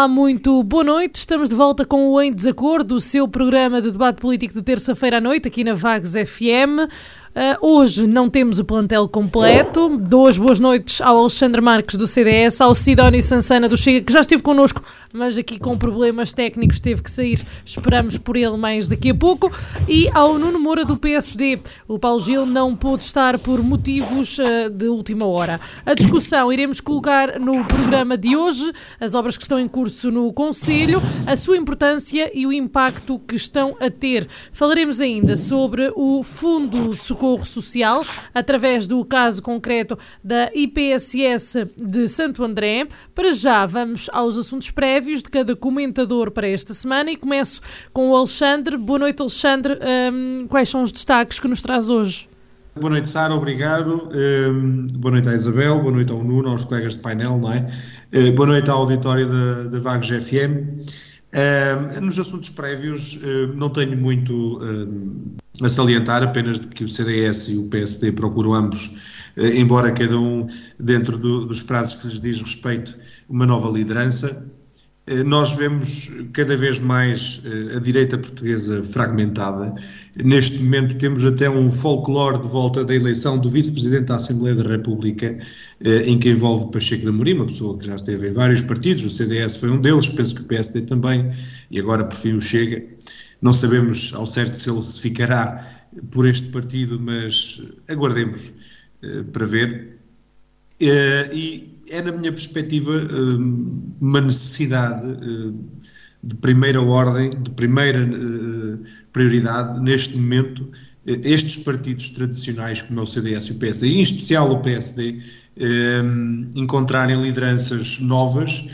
Olá, muito boa noite. Estamos de volta com o Em Desacordo, o seu programa de debate político de terça-feira à noite, aqui na Vagos FM. Uh, hoje não temos o plantel completo. Dou as boas noites ao Alexandre Marques do CDS, ao Sidónio Sansana do Chega, que já esteve connosco, mas aqui com problemas técnicos teve que sair. Esperamos por ele mais daqui a pouco. E ao Nuno Moura do PSD. O Paulo Gil não pôde estar por motivos uh, de última hora. A discussão iremos colocar no programa de hoje as obras que estão em curso no Conselho, a sua importância e o impacto que estão a ter. Falaremos ainda sobre o Fundo Socorro Social, através do caso concreto da IPSS de Santo André. Para já, vamos aos assuntos prévios de cada comentador para esta semana e começo com o Alexandre. Boa noite, Alexandre. Um, quais são os destaques que nos traz hoje? Boa noite, Sara, obrigado. Um, boa noite à Isabel, boa noite ao Nuno, aos colegas de painel, não é? Uh, boa noite ao auditório da, da Vagos FM. Uh, nos assuntos prévios, uh, não tenho muito a salientar, apenas de que o CDS e o PSD procuram ambos, embora cada um dentro do, dos prazos que lhes diz respeito, uma nova liderança. Nós vemos cada vez mais a direita portuguesa fragmentada. Neste momento temos até um folclore de volta da eleição do vice-presidente da Assembleia da República, em que envolve Pacheco de Amorim, uma pessoa que já esteve em vários partidos, o CDS foi um deles, penso que o PSD também, e agora por fim o Chega. Não sabemos ao certo se ele se ficará por este partido, mas aguardemos para ver. E é, na minha perspectiva, uma necessidade de primeira ordem, de primeira prioridade, neste momento, estes partidos tradicionais, como é o CDS e o PSD, e em especial o PSD, encontrarem lideranças novas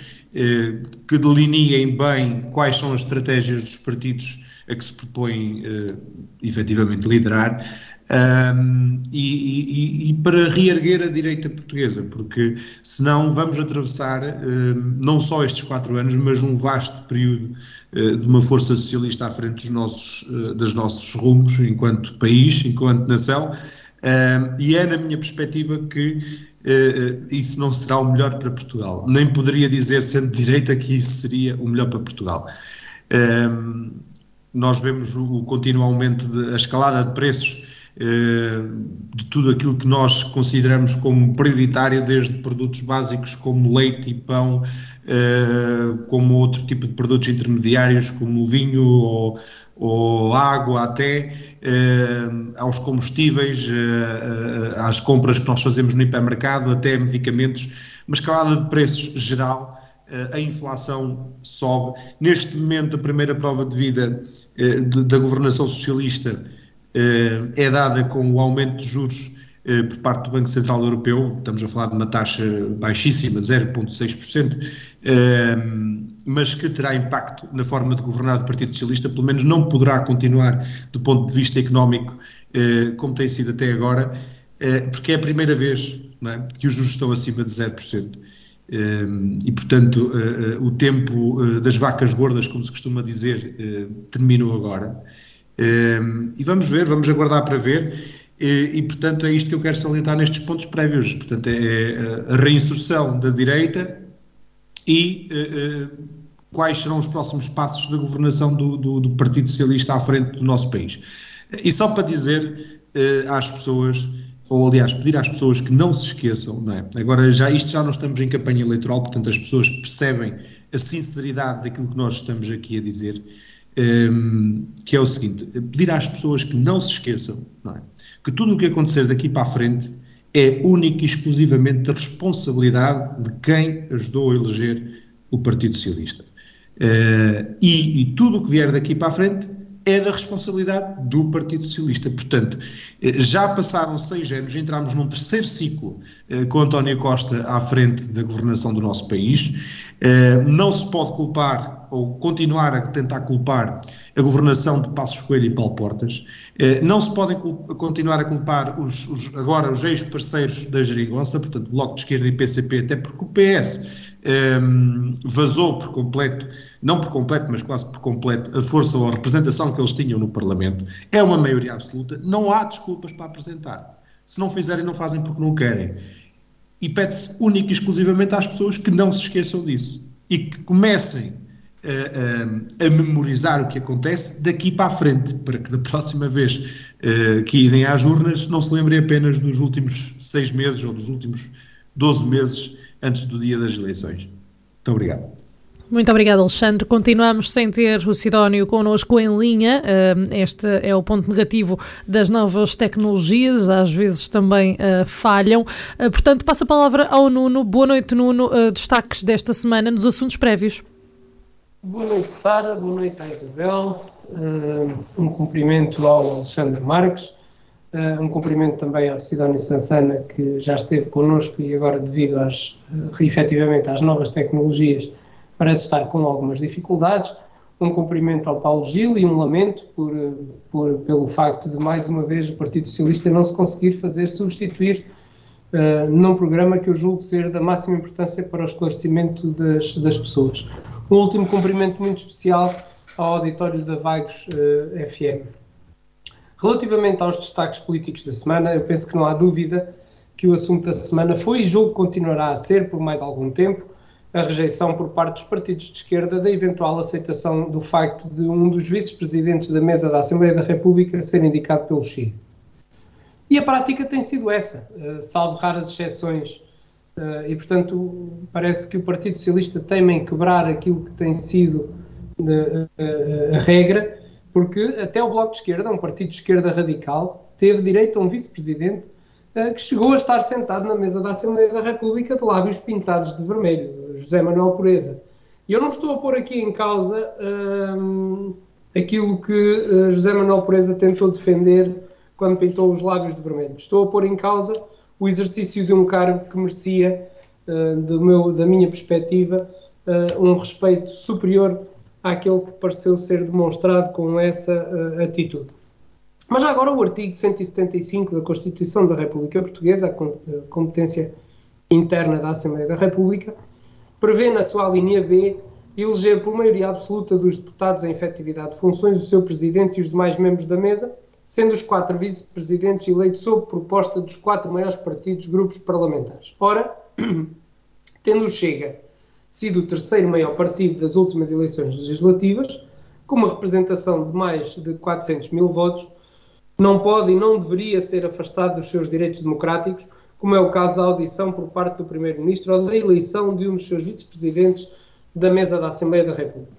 que delineiem bem quais são as estratégias dos partidos a que se propõem efetivamente liderar um, e, e, e, para reerguer a direita portuguesa, porque senão vamos atravessar um, não só estes quatro anos, mas um vasto período uh, de uma força socialista à frente dos nossos, uh, dos nossos rumos enquanto país, enquanto nação, e é na minha perspectiva que uh, isso não será o melhor para Portugal. Nem poderia dizer, sendo direita, que isso seria o melhor para Portugal. nós vemos o, o contínuo aumento, de, a escalada de preços de tudo aquilo que nós consideramos como prioritário, desde produtos básicos como leite e pão, como outro tipo de produtos intermediários, como vinho ou, ou água até, aos combustíveis, às compras que nós fazemos no hipermercado, até medicamentos, uma escalada de preços geral a inflação sobe. Neste momento, a primeira prova de vida da governação socialista é dada com o aumento de juros por parte do Banco Central Europeu, estamos a falar de uma taxa baixíssima, 0,6%, mas que terá impacto na forma de governar do Partido Socialista, pelo menos não poderá continuar do ponto de vista económico como tem sido até agora, porque é a primeira vez é, que os juros estão acima de 0%. E, portanto, o tempo das vacas gordas, como se costuma dizer, terminou agora. E vamos ver, vamos aguardar para ver. E, e, portanto, é isto que eu quero salientar nestes pontos prévios. Portanto, é, é a reinserção da direita e uh, uh, quais serão os próximos passos da governação do, do, do, Partido Socialista à frente do nosso país. E só para dizer uh, às pessoas, ou aliás, pedir às pessoas que não se esqueçam, não é? Agora, já, isto já não estamos em campanha eleitoral, portanto, as pessoas percebem a sinceridade daquilo que nós estamos aqui a dizer um, que é o seguinte: pedir às pessoas que não se esqueçam não é? que tudo o que acontecer daqui para a frente é única e exclusivamente da responsabilidade de quem ajudou a eleger o Partido Socialista. Uh, e, e, tudo o que vier daqui para a frente é da responsabilidade do Partido Socialista. Portanto, eh, já passaram seis anos, entramos num terceiro ciclo eh, com António Costa à frente da governação do nosso país. Eh, não se pode culpar ou continuar a tentar culpar a governação de Passos Coelho e Paulo Portas. Não se podem continuar a culpar os, os agora os ex-parceiros da Gerigonça, portanto, Bloco de Esquerda e PCP, até porque o PS um, vazou por completo, não por completo, mas quase por completo, a força ou a representação que eles tinham no Parlamento. É uma maioria absoluta, não há desculpas para apresentar. Se não fizerem, não fazem porque não querem. E pede-se única e exclusivamente às pessoas que não se esqueçam disso e que comecem a, memorizar o que acontece daqui para a frente, para que da próxima vez uh, que idem às urnas não se lembrem apenas dos últimos seis meses ou dos últimos 12 meses antes do dia das eleições. Muito obrigado. Muito obrigado, Alexandre. Continuamos sem ter o Sidónio connosco em linha. Este é o ponto negativo das novas tecnologias, às vezes também ah, falham. Portanto, passo a palavra ao Nuno. Boa noite, Nuno. Destaques desta semana nos assuntos prévios. Boa noite, Sara. Boa noite Isabel. Um cumprimento ao Alexandre Marques. Uh, um cumprimento também ao Sidónio Sansana, que já esteve connosco e agora, devido às, uh, efetivamente às novas tecnologias, parece estar com algumas dificuldades. Um cumprimento ao Paulo Gil e um lamento por, por, pelo facto de, mais uma vez, o Partido Socialista não se conseguir fazer substituir uh, num programa que eu julgo ser da máxima importância para o esclarecimento das, das pessoas. Um último cumprimento muito especial ao auditório da Vagos uh, FM. Relativamente aos destaques políticos da semana, eu penso que não há dúvida que o assunto da semana foi e julgo continuará a ser por mais algum tempo a rejeição por parte dos partidos de esquerda da eventual aceitação do facto de um dos vice-presidentes da mesa da Assembleia da República ser indicado pelo Chile. E a prática tem sido essa, uh, salvo raras exceções. Uh, e, portanto, parece que o Partido Socialista teme em quebrar aquilo que tem sido de, uh, a regra porque até o Bloco de Esquerda, um partido de esquerda radical, teve direito a um vice-presidente que chegou a estar sentado na mesa da Assembleia da República de lábios pintados de vermelho, José Manuel Pureza. E eu não estou a pôr aqui em causa uh, aquilo que José Manuel Pureza tentou defender quando pintou os lábios de vermelho. Estou a pôr em causa o exercício de um cargo que merecia, do meu, da minha perspectiva, um respeito superior àquele que pareceu ser demonstrado com essa uh, atitude. Mas já agora o artigo 175 da Constituição da República Portuguesa, a competência interna da Assembleia da República, prevê na sua linha B eleger por maioria absoluta dos deputados em efetividade de funções o seu presidente e os demais membros da mesa, sendo os quatro vice-presidentes eleitos sob proposta dos quatro maiores partidos grupos parlamentares. Ora, tendo o Chega sido o terceiro maior partido das últimas eleições legislativas, com uma representação de mais de 400 mil votos, não pode e não deveria ser afastado dos seus direitos democráticos, como é o caso da audição por parte do Primeiro-Ministro ou da eleição de um dos seus vice-presidentes da mesa da Assembleia da República.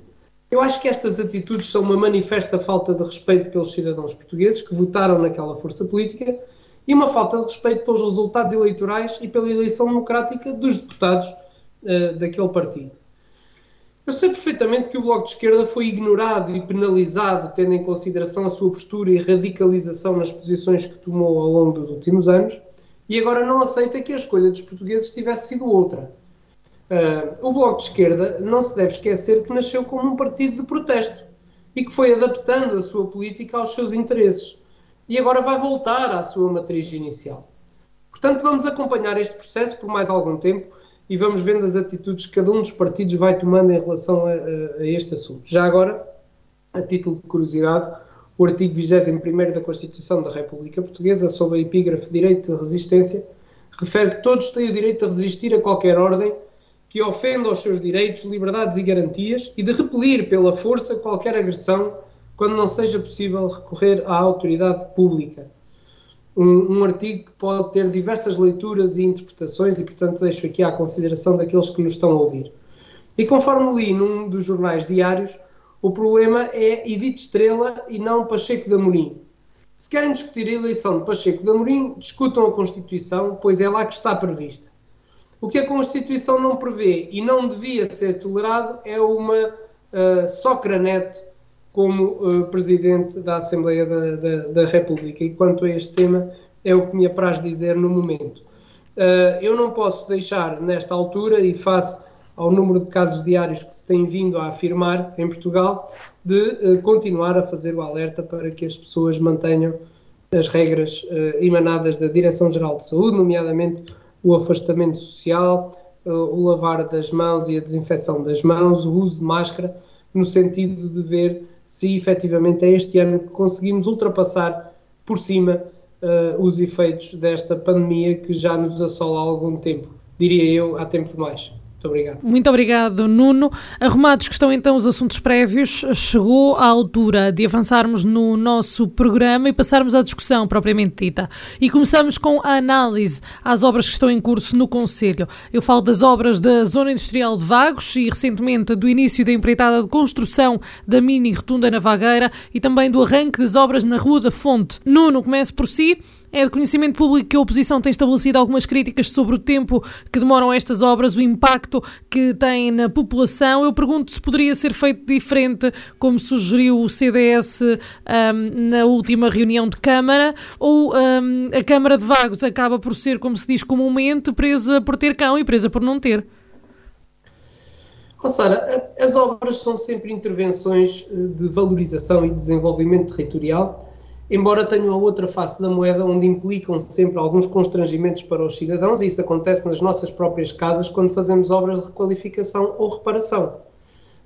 Eu acho que estas atitudes são uma manifesta falta de respeito pelos cidadãos portugueses que votaram naquela força política e uma falta de respeito pelos resultados eleitorais e pela eleição democrática dos deputados uh, daquele partido. Eu sei perfeitamente que o Bloco de Esquerda foi ignorado e penalizado, tendo em consideração a sua postura e radicalização nas posições que tomou ao longo dos últimos anos, e agora não aceita que a escolha dos portugueses tivesse sido outra. Uh, o Bloco de Esquerda não se deve esquecer que nasceu como um partido de protesto e que foi adaptando a sua política aos seus interesses. E agora vai voltar à sua matriz inicial. Portanto, vamos acompanhar este processo por mais algum tempo e vamos vendo as atitudes que cada um dos partidos vai tomando em relação a, a, a este assunto. Já agora, a título de curiosidade, o artigo 21 da Constituição da República Portuguesa, sobre a epígrafe Direito de Resistência, refere que todos têm o direito de resistir a qualquer ordem que ofenda aos seus direitos, liberdades e garantias e de repelir pela força qualquer agressão quando não seja possível recorrer à autoridade pública um, um, artigo que pode ter diversas leituras e interpretações e, portanto, deixo aqui à consideração daqueles que nos estão a ouvir. E conforme li num dos jornais diários, o problema é Edith Estrela e não Pacheco de Amorim. Se querem discutir a eleição de Pacheco de Amorim, discutam a Constituição, pois é lá que está prevista. O que a Constituição não prevê e não devia ser tolerado é uma uh, socranete como uh, Presidente da Assembleia da, da, da, República. E quanto a este tema, é o que me apraz dizer no momento. Uh, eu não posso deixar, nesta altura, e face ao número de casos diários que se tem vindo a afirmar em Portugal, de continuar a fazer o alerta para que as pessoas mantenham as regras emanadas da Direção-Geral de Saúde, nomeadamente o afastamento social, o lavar das mãos e a desinfecção das mãos, o uso de máscara, no sentido de ver se efetivamente é este ano que conseguimos ultrapassar por cima uh, os efeitos desta pandemia que já nos assola há algum tempo, diria eu, há tempo demais. Muito obrigado. Muito obrigado, Nuno. Arrumados que estão então os assuntos prévios, chegou a altura de avançarmos no nosso programa e passarmos à discussão propriamente dita. E começamos com a análise às obras que estão em curso no Conselho. Eu falo das obras da Zona Industrial de Vagos e recentemente do início da empreitada de construção da mini rotunda na Vagueira e também do arranque das obras na Rua da Fonte. Nuno, comece por si. É de conhecimento público que a oposição tem estabelecido algumas críticas sobre o tempo que demoram estas obras, o impacto que têm na população. Eu pergunto se poderia ser feito diferente, como sugeriu o CDS um, na última reunião de Câmara, ou um, a Câmara de Vagos acaba por ser, como se diz comumente, presa por ter cão e presa por não ter. Oh, Sara, as obras são sempre intervenções eh, de valorização e desenvolvimento territorial embora tenham a outra face da moeda, onde implicam sempre alguns constrangimentos para os cidadãos, e isso acontece nas nossas próprias casas quando fazemos obras de requalificação ou reparação.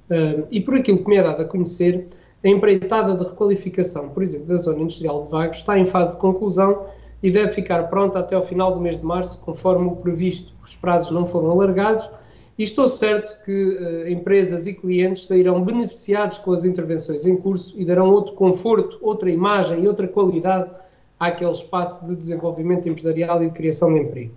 Uh, e por aquilo que me é dado a conhecer, a empreitada de requalificação, por exemplo, da Zona Industrial de Vagos, está em fase de conclusão e deve ficar pronta até ao final do mês de março, conforme o previsto. Os prazos não foram alargados e estou certo que uh, empresas e clientes sairão beneficiados com as intervenções em curso e darão outro conforto, outra imagem e outra qualidade àquele espaço de desenvolvimento empresarial e de criação de emprego.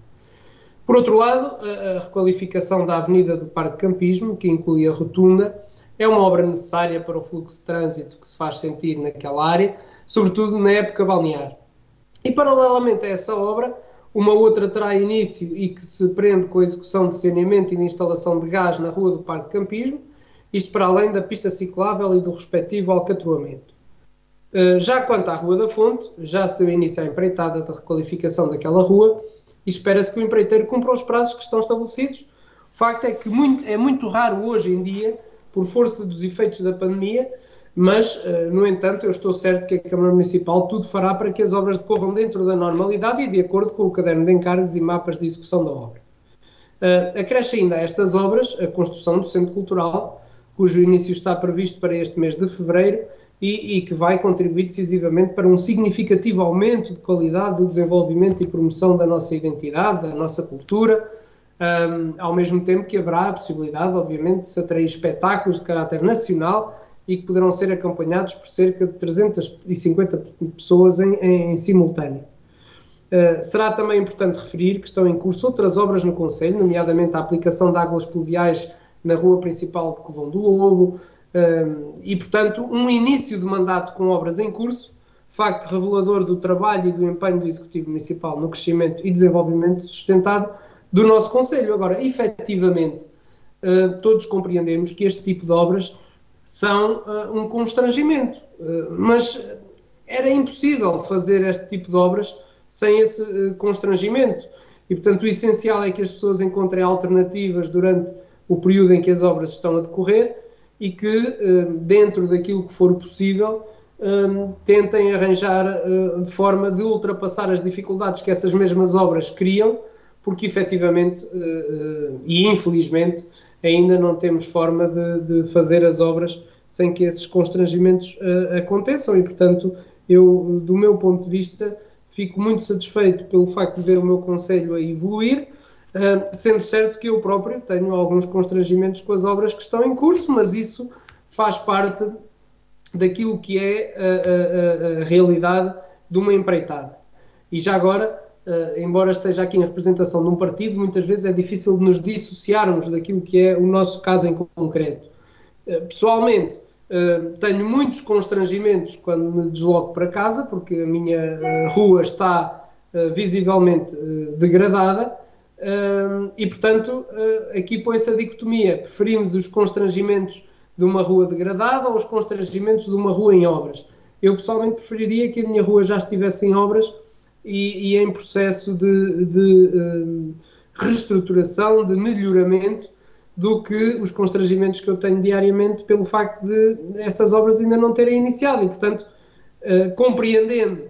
Por outro lado, a, requalificação da Avenida do Parque Campismo, que inclui a rotunda, é uma obra necessária para o fluxo de trânsito que se faz sentir naquela área, sobretudo na época balnear. E paralelamente a essa obra, uma outra terá início e que se prende com a execução de saneamento e de instalação de gás na Rua do Parque Campismo, isto para além da pista ciclável e do respectivo alcatroamento. Eh, já quanto à Rua da Fonte, já se deu início à empreitada da requalificação daquela rua e espera-se que o empreiteiro cumpra os prazos que estão estabelecidos. O facto é que muito, é muito raro hoje em dia, por força dos efeitos da pandemia, mas, eh, no entanto, eu estou certo que a Câmara Municipal tudo fará para que as obras decorram dentro da normalidade e de acordo com o caderno de encargos e mapas de execução da obra. Uh, acresce ainda a estas obras a construção do Centro Cultural, cujo início está previsto para este mês de fevereiro e, e, que vai contribuir decisivamente para um significativo aumento de qualidade do desenvolvimento e promoção da nossa identidade, da nossa cultura, um, ao mesmo tempo que haverá a possibilidade, obviamente, de se atrair espetáculos de caráter nacional e que poderão ser acompanhados por cerca de 350 pessoas em, em, simultâneo. Uh, será também importante referir que estão em curso outras obras no Conselho, nomeadamente a aplicação de águas pluviais na rua principal de Covão do Lobo, uh, e, portanto, um início de mandato com obras em curso, facto revelador do trabalho e do empenho do Executivo Municipal no crescimento e desenvolvimento sustentado do nosso Conselho. Agora, efetivamente, uh, todos compreendemos que este tipo de obras são uh, um constrangimento. Uh, mas era impossível fazer este tipo de obras sem esse uh, constrangimento. E, portanto, o essencial é que as pessoas encontrem alternativas durante o período em que as obras estão a decorrer e que, dentro daquilo que for possível, tentem arranjar forma de ultrapassar as dificuldades que essas mesmas obras criam, porque efetivamente e infelizmente ainda não temos forma de, de fazer as obras sem que esses constrangimentos uh, aconteçam e, portanto, eu, do meu ponto de vista, fico muito satisfeito pelo facto de ver o meu Conselho a evoluir, uh, sendo certo que eu próprio tenho alguns constrangimentos com as obras que estão em curso, mas isso faz parte daquilo que é a, a, a realidade de uma empreitada. E já agora, Uh, embora esteja aqui em representação de um partido, muitas vezes é difícil de nos dissociarmos daquilo que é o nosso caso em concreto. Uh, pessoalmente, uh, tenho muitos constrangimentos quando me desloco para casa, porque a minha rua está visivelmente degradada. e, portanto, aqui põe-se a dicotomia. Preferimos os constrangimentos de uma rua degradada ou os constrangimentos de uma rua em obras. Eu pessoalmente preferiria que a minha rua já estivesse em obras e, e em processo de, de uh, reestruturação, de melhoramento, do que os constrangimentos que eu tenho diariamente pelo facto de essas obras ainda não terem iniciado. E, portanto, uh, compreendendo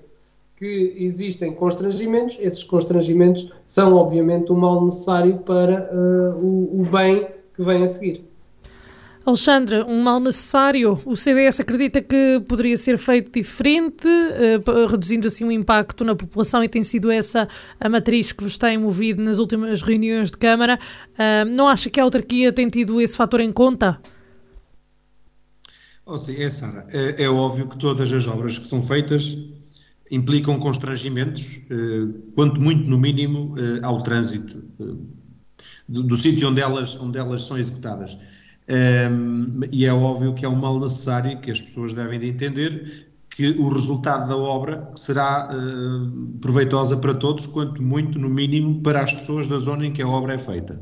que existem constrangimentos, esses constrangimentos são, obviamente, um mal necessário para uh, o, o bem que vem a seguir. Alexandre, um mal necessário. O CDS acredita que poderia ser feito diferente, uh, reduzindo assim o impacto na população, e tem sido essa a matriz que vos tem movido nas últimas reuniões de Câmara. Não acha que a autarquia tem tido esse fator em conta? Oh, sim, é, Sara. É, é, óbvio que todas as obras que são feitas implicam constrangimentos, uh, quanto muito no mínimo ao trânsito do, do sítio onde elas, onde elas são executadas. Um, e é óbvio que é um mal necessário que as pessoas devem de entender que o resultado da obra será uh, proveitosa para todos, quanto muito, no mínimo, para as pessoas da zona em que a obra é feita.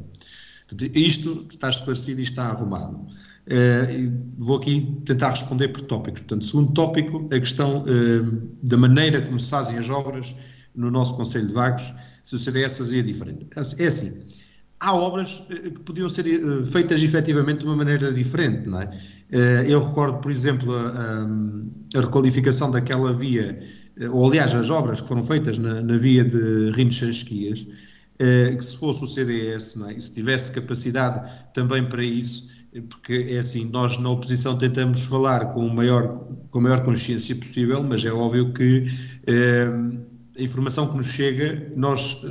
Isto está esclarecido e está arrumado. Uh, vou aqui tentar responder por tópicos. Portanto, segundo tópico, a questão uh, da maneira como se fazem as obras no nosso Conselho de Vagos, se o CDS fazia diferente. É assim, há obras eh, que podiam ser eh, feitas efetivamente de uma maneira diferente, não é? Eh, eu recordo, por exemplo, a, a requalificação daquela via, ou aliás, as obras que foram feitas na, na via de Rinos Chanchquias, que se fosse o CDS, não é? se tivesse capacidade também para isso, porque é assim, nós na oposição tentamos falar com, o maior, com a maior consciência possível, mas é óbvio que a informação que nos chega, nós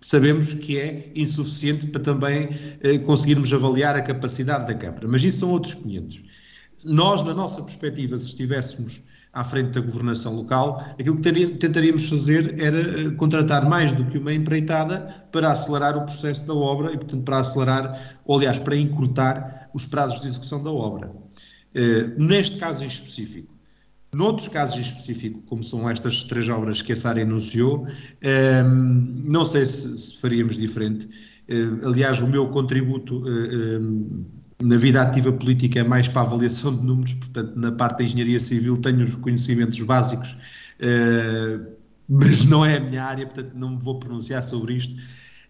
sabemos que é insuficiente para também eh, conseguirmos avaliar a capacidade da Câmara. Mas isso são outros 500. Nós, na nossa perspectiva, se estivéssemos à frente da governação local, aquilo que tentaríamos fazer era eh, contratar mais do que uma empreitada para acelerar o processo da obra e, portanto, para acelerar, ou aliás, para encurtar os prazos de execução da obra. Eh, neste caso em específico, Noutros casos em específico, como são estas três obras que a Sara enunciou, um, não sei se, se, faríamos diferente. Uh, aliás, o meu contributo uh, um, na vida ativa política é mais para a avaliação de números, portanto, na parte da engenharia civil tenho os conhecimentos básicos, uh, mas não é a minha área, portanto, não me vou pronunciar sobre isto.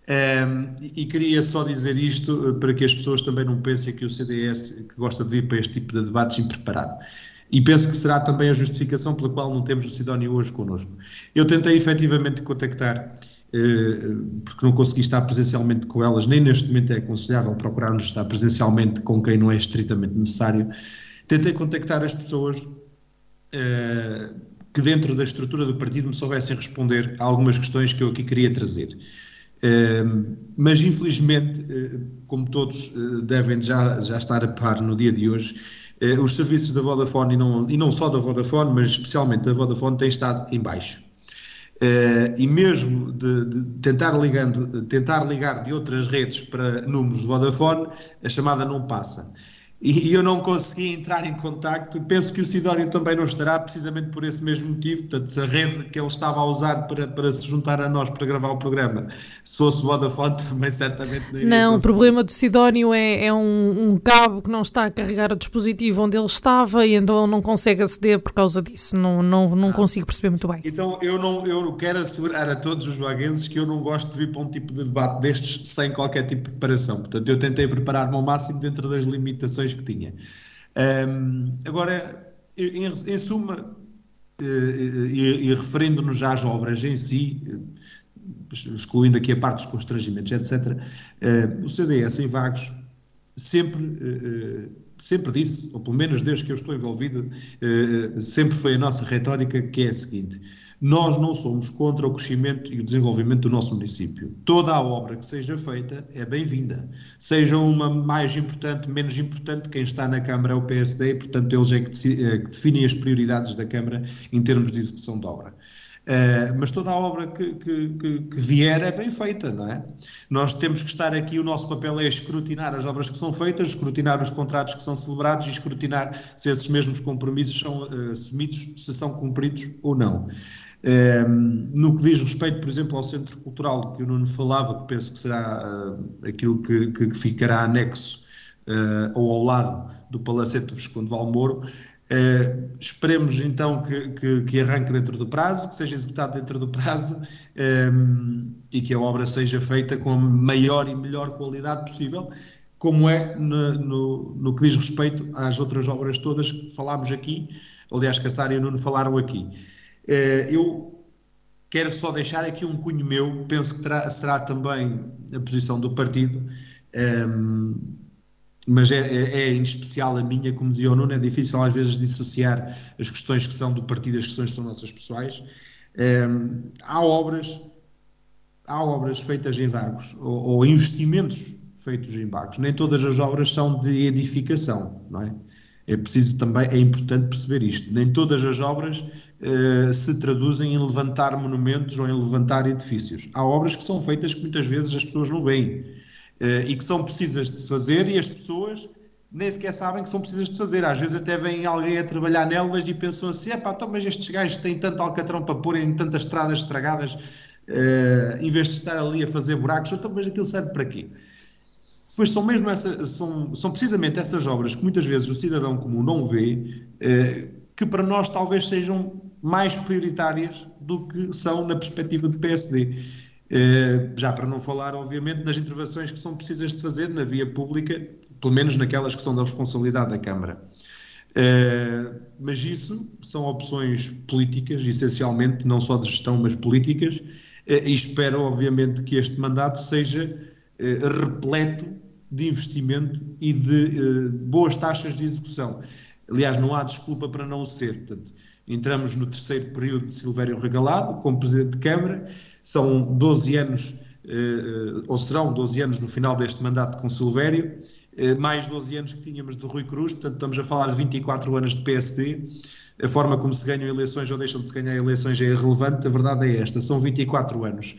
Um, e, e queria só dizer isto para que as pessoas também não pensem que o CDS que gosta de vir para este tipo de debates impreparado e penso que será também a justificação pela qual não temos o Sidónio hoje connosco. Eu tentei efetivamente contactar, eh, porque não consegui estar presencialmente com elas, nem neste momento é aconselhável procurarmos estar presencialmente com quem não é estritamente necessário. Tentei contactar as pessoas eh, que dentro da estrutura do partido me soubessem responder a algumas questões que eu aqui queria trazer. Uh, mas infelizmente, como todos devem já, já estar a par no dia de hoje, eh, os serviços da Vodafone, e não, e não só da Vodafone, mas especialmente da Vodafone, têm estado em baixo. Uh, e mesmo de, de, tentar, ligando, tentar ligar de outras redes para números de Vodafone, a chamada não passa e eu não consegui entrar em contacto. Penso que o Sidónio também não estará, precisamente por esse mesmo motivo. Portanto, se a rede que ele estava a usar para, para se juntar a nós para gravar o programa se fosse Vodafone, também certamente não iria Não, o problema do Sidónio é, é um, um, cabo que não está a carregar o dispositivo onde ele estava e então não consegue aceder por causa disso. Não, não, não ah. consigo perceber muito bem. Então, eu, não, eu quero assegurar a todos os vaguenses que eu não gosto de vir para um tipo de debate destes sem qualquer tipo de preparação. Portanto, eu tentei preparar-me ao máximo dentro das limitações que tinha. Um, agora, em, em suma, eh, e, e referindo-nos às obras em si, excluindo aqui a parte dos constrangimentos, etc., o CDS em Vagos sempre, eh, sempre disse, ou pelo menos desde que eu estou envolvido, eh, sempre foi a nossa retórica que é a seguinte nós não somos contra o crescimento e o desenvolvimento do nosso município. Toda a obra que seja feita é bem-vinda. Seja uma mais importante, menos importante, quem está na Câmara é o PSD e, portanto, eles é que, é que definem as prioridades da Câmara em termos de execução de obra. Uh, mas toda a obra que, que, que, que, vier é bem feita, não é? Nós temos que estar aqui, o nosso papel é escrutinar as obras que são feitas, escrutinar os contratos que são celebrados e escrutinar se esses mesmos compromissos são uh, assumidos, se são cumpridos ou não. Um, no que diz respeito, por exemplo, ao Centro Cultural que o Nuno falava, que penso que será uh, aquilo que, que, ficará anexo ou ao lado do Palacete do Visconde Valmoro, Uh, esperemos então que, que, que, arranque dentro do prazo, que seja executado dentro do prazo ehm, e que a obra seja feita com a maior e melhor qualidade possível, como é no, no, no que diz respeito às outras obras todas que falámos aqui, aliás, Sara e o Nuno falaram aqui. Uh, eu quero só deixar aqui um cunho meu, penso que terá, será também a posição do partido. Ehm, mas é, é, é, em especial a minha, como dizia o Nuno, é difícil às vezes dissociar as questões que são do partido e as questões que são nossas pessoais. Ehm, há obras, há obras feitas em vagos, ou, ou, investimentos feitos em vagos. Nem todas as obras são de edificação, não é? É preciso também, é importante perceber isto. Nem todas as obras uh, se traduzem em levantar monumentos ou em levantar edifícios. Há obras que são feitas que muitas vezes as pessoas não veem uh, e que são precisas de se fazer e as pessoas nem sequer sabem que são precisas de fazer. Às vezes até vem alguém a trabalhar nelas e pensam assim, epá, então, mas estes gajos têm tanto alcatrão para pôr em tantas estradas estragadas, uh, em vez de estar ali a fazer buracos, então, mas aquilo serve para quê? Pois são mesmo essa, são, são precisamente essas obras que muitas vezes o cidadão comum não vê, uh, que para nós talvez sejam mais prioritárias do que são na perspectiva do PSD. Eh, já para não falar, obviamente, das intervenções que são precisas de fazer na via pública, pelo menos naquelas que são da responsabilidade da Câmara. Uh, mas isso são opções políticas, essencialmente, não só de gestão, mas políticas, e espero, obviamente, que este mandato seja repleto de investimento e de boas taxas de execução. Aliás, não há desculpa para não o ser. Portanto, entramos no terceiro período de Silvério Regalado, como Presidente de Câmara, são 12 anos, eh, eh, ou serão 12 anos no final deste mandato com Silvério, eh, mais 12 anos que tínhamos de Rui Cruz, portanto estamos a falar de 24 anos de PSD. A forma como se ganham eleições ou deixam de se ganhar eleições é irrelevante, a verdade é esta, são 24 anos.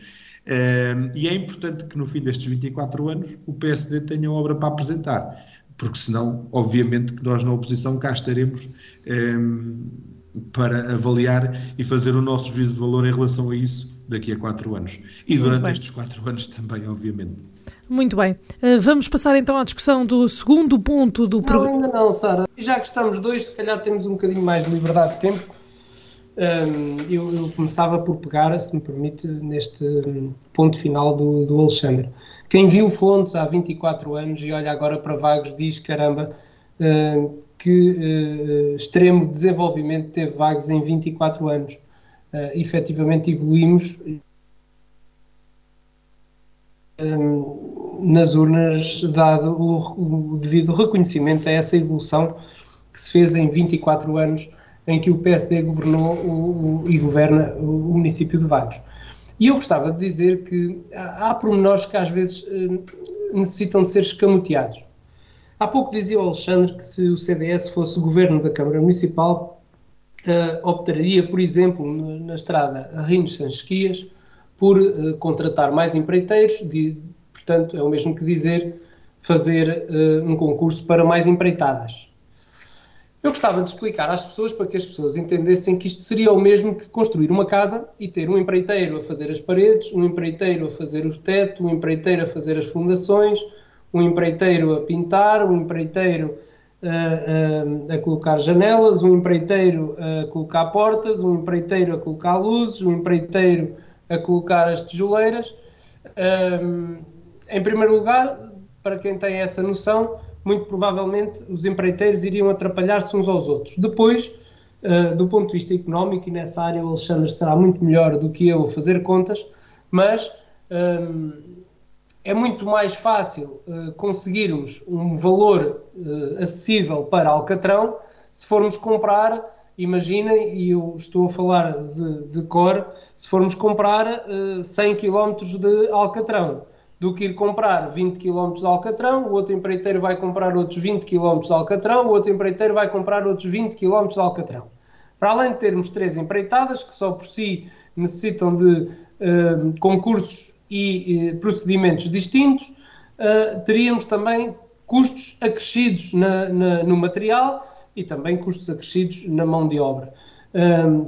E é importante que no fim destes 24 anos o PSD tenha obra para apresentar, porque senão, obviamente, que nós na oposição cá estaremos para avaliar e fazer o nosso juízo de valor em relação a isso daqui a quatro anos. E Muito durante bem. estes quatro anos também, obviamente. Muito bem. Uh, vamos passar então à discussão do segundo ponto do programa. Não, ainda não, Sara. Já que estamos dois, se calhar temos um bocadinho mais de liberdade de tempo. Um, eu, eu, começava por pegar, se me permite, neste ponto final do, do Alexandre. Quem viu Fontes há 24 anos e olha agora para Vagos diz: caramba, uh, que uh, extremo desenvolvimento teve Vagos em 24 anos. Uh, efetivamente evoluímos um, nas urnas, dado o, o, devido reconhecimento a essa evolução que se fez em 24 anos em que o PSD governou o, o, e governa o, município de Vagos. E eu gostava de dizer que há, há pormenores que às vezes uh, necessitam de ser escamoteados. Há pouco dizia o Alexandre que se o CDS fosse governo da Câmara Municipal, uh, optaria, por exemplo, na estrada Rines Sanches por uh, contratar mais empreiteiros, de, portanto, é o mesmo que dizer fazer um concurso para mais empreitadas. Eu gostava de explicar às pessoas para que as pessoas entendessem que isto seria o mesmo que construir uma casa e ter um empreiteiro a fazer as paredes, um empreiteiro a fazer o teto, um empreiteiro a fazer as fundações, um empreiteiro a pintar, um empreiteiro a, a, a, colocar janelas, um empreiteiro a colocar portas, um empreiteiro a colocar luzes, um empreiteiro a colocar as tijoleiras. Um, em primeiro lugar, para quem tem essa noção, muito provavelmente os empreiteiros iriam atrapalhar-se uns aos outros. Depois, uh, do ponto de vista económico, e nessa área o Alexandre será muito melhor do que eu a fazer contas, mas um, é muito mais fácil uh, conseguirmos um valor uh, acessível para Alcatrão se formos comprar, imagina, e eu estou a falar de, de cor, se formos comprar uh, 100 km de Alcatrão, do que ir comprar 20 km de Alcatrão, o outro empreiteiro vai comprar outros 20 km de Alcatrão, o outro empreiteiro vai comprar outros 20 km de Alcatrão. Para além de termos três empreitadas, que só por si necessitam de uh, concursos e, e procedimentos distintos, uh, teríamos também custos acrescidos na, na, no material e também custos acrescidos na mão de obra.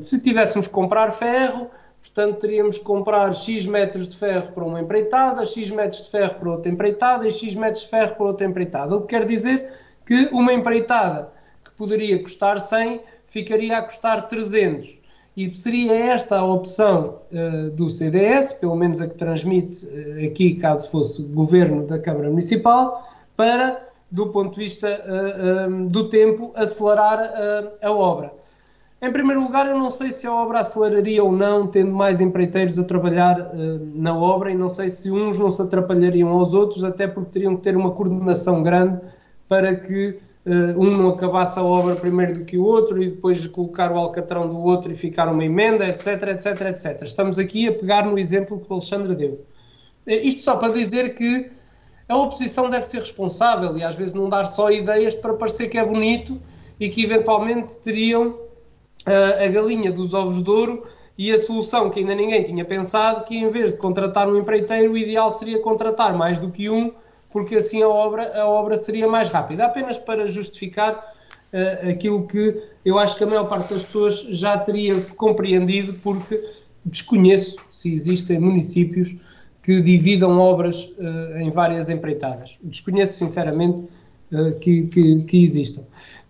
Se tivéssemos que comprar ferro, portanto teríamos que comprar X metros de ferro para uma empreitada, X metros de ferro para outra empreitada e X metros de ferro para outra empreitada. O que quer dizer que uma empreitada que poderia custar 100 ficaria a custar 300. E seria esta a opção uh, do CDS, pelo menos a que transmite uh, aqui, caso fosse governo da Câmara Municipal, para, do ponto de vista uh, do tempo, acelerar a obra. Em primeiro lugar, eu não sei se a obra aceleraria ou não, tendo mais empreiteiros a trabalhar na obra, e não sei se uns não se atrapalhariam aos outros, até porque teriam que ter uma coordenação grande para que uh, um não acabasse a obra primeiro do que o outro e depois colocar o alcatrão do outro e ficar uma emenda, etc, etc, etc. Estamos aqui a pegar no exemplo que o Alexandre deu. Uh, isto só para dizer que a oposição deve ser responsável e às vezes não dar só ideias para parecer que é bonito e que eventualmente teriam uh, a galinha dos ovos de ouro e a solução que ainda ninguém tinha pensado, que em vez de contratar um empreiteiro, o ideal seria contratar mais do que um porque assim a obra, a obra seria mais rápida. Apenas para justificar uh, aquilo que eu acho que a maior parte das pessoas já teria compreendido, porque desconheço se existem municípios que dividam obras uh, em várias empreitadas. Desconheço sinceramente uh, que, que, que, existam.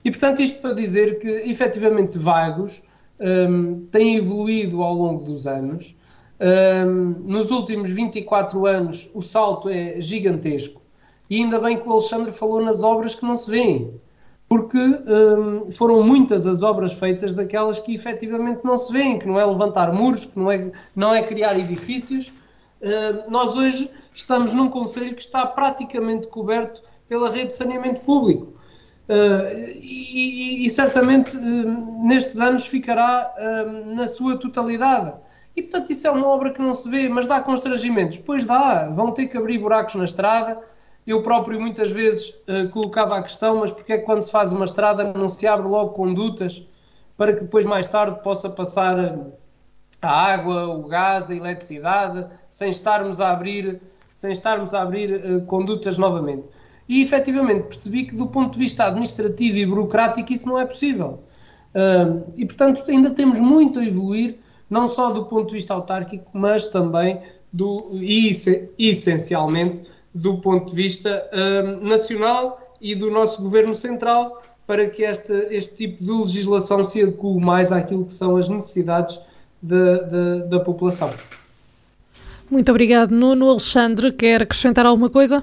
E portanto, isto para dizer que efetivamente Vagos um, tem evoluído ao longo dos anos. Um, nos últimos 24 anos, o salto é gigantesco. E ainda bem que o Alexandre falou nas obras que não se vêem, porque hum, foram muitas as obras feitas daquelas que efetivamente não se vêem, que não é levantar muros, que não é, não é criar edifícios. Uh, nós hoje estamos num conselho que está praticamente coberto pela rede de saneamento público. Uh, e, e, certamente uh, nestes anos ficará uh, na sua totalidade. E portanto, isso é uma obra que não se vê, mas dá constrangimentos. Pois dá, vão ter que abrir buracos na estrada, eu próprio muitas vezes colocava a questão, mas porque é que quando se faz uma estrada não se abre logo condutas para que depois mais tarde possa passar a água, o gás, a eletricidade, sem estarmos a abrir, sem estarmos a abrir condutas novamente. E efetivamente percebi que do ponto de vista administrativo e burocrático isso não é possível. Uh, e portanto ainda temos muito a evoluir, não só do ponto de vista autárquico, mas também do, e essencialmente do ponto de vista uh, nacional e do nosso governo central para que esta, este tipo de legislação se adeque mais àquilo que são as necessidades de, de, da população. Muito obrigado, Nuno. Alexandre, quer acrescentar alguma coisa?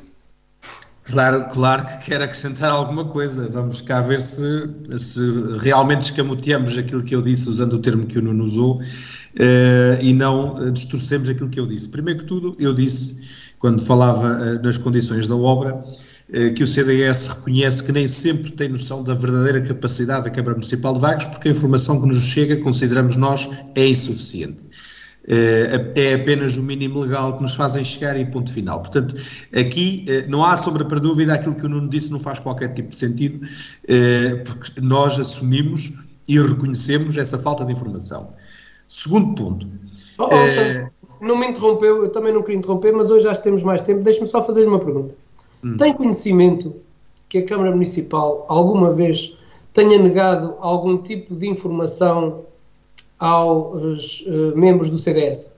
Claro, claro que quer acrescentar alguma coisa. Vamos cá ver se, se realmente escamoteamos aquilo que eu disse, usando o termo que o Nuno usou, uh, e não distorcemos aquilo que eu disse. Primeiro que tudo, eu disse quando falava eh, nas condições da obra, eh, que o CDS reconhece que nem sempre tem noção da verdadeira capacidade da Câmara Municipal de Vagos, porque a informação que nos chega, consideramos nós, é insuficiente. Eh, é apenas o mínimo legal que nos fazem chegar e ponto final. Portanto, aqui não há sombra para dúvida, aquilo que o Nuno disse não faz qualquer tipo de sentido, porque nós assumimos e reconhecemos essa falta de informação. Segundo ponto. Oh, oh, não me interrompeu, eu também não queria interromper, mas hoje já temos mais tempo. Deixe-me só fazer uma pergunta. Hum. Tem conhecimento que a Câmara Municipal alguma vez tenha negado algum tipo de informação aos uh, membros do CDS?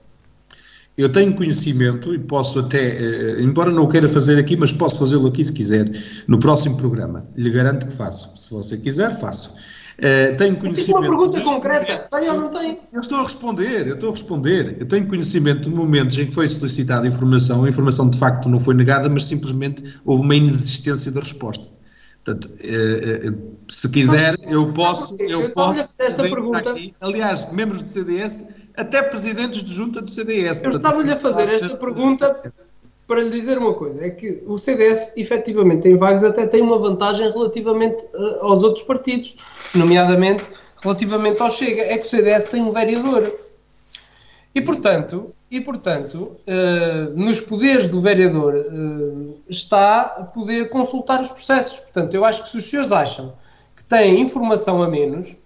Eu tenho conhecimento e posso até, uh, embora não o queira fazer aqui, mas posso fazê-lo aqui se quiser, no próximo programa. Lhe garanto que faço. Se você quiser, faço. Uh, tenho conhecimento. Uma pergunta concreta, tem ou não tem? Eu estou a responder, eu estou a responder. Eu tenho conhecimento de momentos em que foi solicitada informação, a informação de facto não foi negada, mas simplesmente houve uma inexistência da resposta. Portanto, uh, uh, se quiser, eu posso. Eu, eu posso essa pergunta. Aqui, aliás, membros do CDS, até presidentes de junta do CDS. Eu estava-lhe a fazer esta pergunta para lhe dizer uma coisa: é que o CDS, efetivamente, em Vagos, até tem uma vantagem relativamente aos outros partidos nomeadamente relativamente ao Chega, é que o CDS tem um vereador. E portanto, e, portanto uh, nos poderes do vereador uh, está poder consultar os processos. Portanto, eu acho que se os senhores acham que têm informação a menos,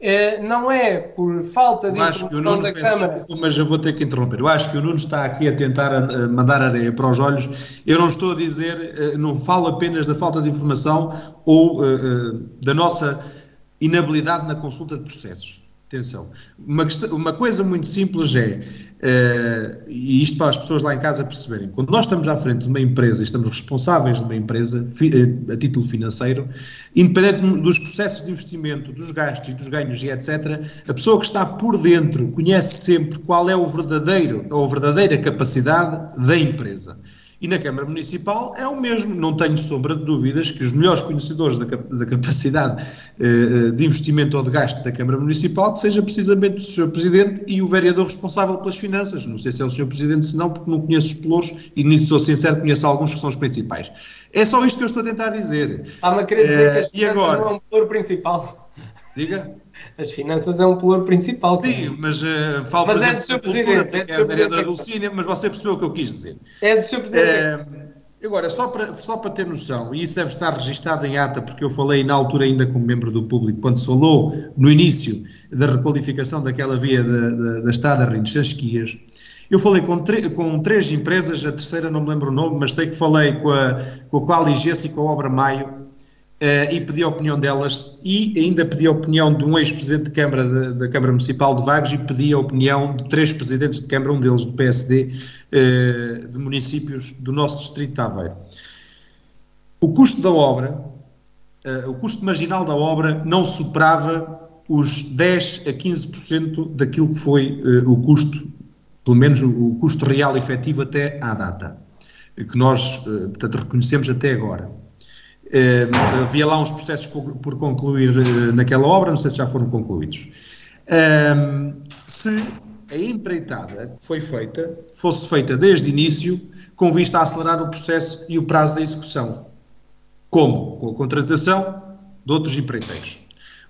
é, não é por falta de informação da Câmara. Mas eu vou ter que interromper. Eu acho que o Nuno está aqui a tentar mandar areia para os olhos. Eu não estou a dizer, não falo apenas da falta de informação ou da nossa inabilidade na consulta de processos. Atenção. Uma, questão, uma coisa muito simples é, uh, e isto para as pessoas lá em casa perceberem, quando nós estamos à frente de uma empresa e estamos responsáveis de uma empresa fi, uh, a título financeiro, independente dos processos de investimento, dos gastos e dos ganhos e etc., a pessoa que está por dentro conhece sempre qual é o verdadeiro, a verdadeira capacidade da empresa. E na Câmara Municipal é o mesmo. Não tenho sombra de dúvidas que os melhores conhecedores da, da capacidade eh, de investimento ou de gasto da Câmara Municipal, que seja precisamente o Sr. Presidente e o vereador responsável pelas finanças. Não sei se é o Sr. Presidente, se não, porque não conheço os pelouros e nisso sou sincero, conheço alguns que são os principais. É só isto que eu estou a tentar dizer. Está-me a querer dizer eh, que as finanças agora? não é um pelouro principal. Diga? As finanças é um pelouro principal. Sim, mas uh, falo, mas é do Sr. Presidente. É, é a vereadora Dulcínia, mas você percebeu o que eu quis dizer. É do Sr. Presidente. Uh, agora, só para, só para ter noção, e isso deve estar registado em ata, porque eu falei na altura ainda como membro do público, quando se falou no início da requalificação daquela via da, da, da estrada Rindes-Chasquias, eu falei com, com, três empresas, a terceira não me lembro o nome, mas sei que falei com a, com a Qualigesse e com a Obra Maio, Uh, e pedi a opinião delas e ainda pedi a opinião de um ex-presidente de Câmara da Câmara Municipal de Vagos e pedi a opinião de três presidentes de Câmara, um deles do PSD, uh, eh, de municípios do nosso distrito de Aveiro. O custo da obra, uh, o custo marginal da obra não superava os 10 a 15% daquilo que foi o custo, pelo menos o, o custo real efetivo até à data, que nós, portanto, reconhecemos até agora. Uh, havia lá uns processos por, por concluir uh, naquela obra, não sei se já foram concluídos. Uh, se a empreitada que foi feita fosse feita desde o início, com vista a acelerar o processo e o prazo da execução. Como? Com a contratação de outros empreiteiros.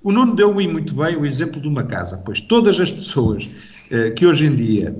O Nuno deu muito bem o exemplo de uma casa, pois todas as pessoas eh, que hoje em dia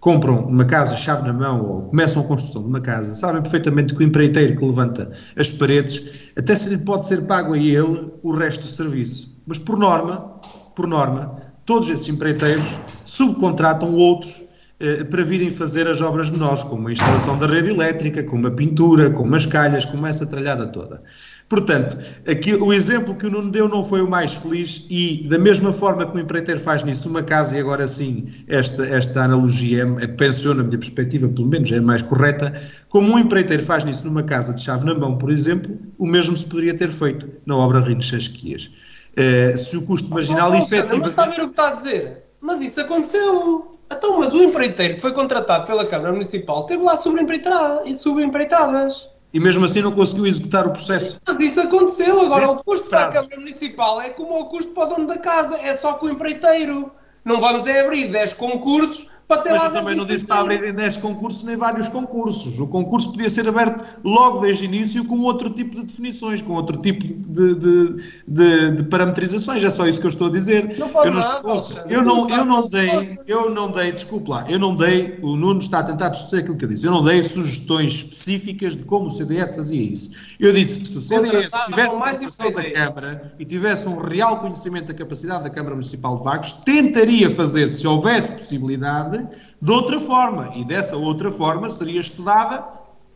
compram uma casa chave na mão ou começam a construção de uma casa, sabem perfeitamente que o empreiteiro que levanta as paredes, até se lhe pode ser pago a ele o resto do serviço. Mas por norma, por norma, todos esses empreiteiros subcontratam outros eh, para virem fazer as obras menores, como a instalação da rede elétrica, como a pintura, como as calhas, como essa tralhada toda. Portanto, aqui, o exemplo que o Nuno deu não foi o mais feliz e, da mesma forma que o empreiteiro faz nisso uma casa, e agora sim, esta, esta analogia, é, é, pensou na minha perspectiva, pelo menos é mais correta, como um empreiteiro faz nisso numa casa de chave na mão, por exemplo, o mesmo se poderia ter feito na obra Rinos Chasquias. Uh, se o custo marginal oh, efetivo... Mas está a ver o que está a dizer? Mas isso aconteceu. Então, mas o empreiteiro que foi contratado pela Câmara Municipal teve lá sobre empreitadas e mesmo assim não conseguiu executar o processo. Mas isso aconteceu. Agora, o custo para a Câmara Municipal é como o custo para o dono da casa, é só com o empreiteiro. Não vamos é abrir 10 concursos para ter Mas eu também não disse para abrirem 10 concursos nem vários concursos. O concurso podia ser aberto logo desde o início com outro tipo de definições, com outro tipo de, de, de, de parametrizações. É só isso que eu estou a dizer. Não eu, não, nada, eu, não, eu não dei, eu não dei, desculpe lá, eu não dei, o Nuno está a tentar distorcer aquilo que eu disse, eu não dei sugestões específicas de como o CDS fazia isso. Eu disse que se o CDS tivesse uma informação da Câmara e tivesse um real conhecimento da capacidade da Câmara Municipal de Vagos, tentaria fazer, se houvesse possibilidade, de outra forma. E dessa outra forma seria estudada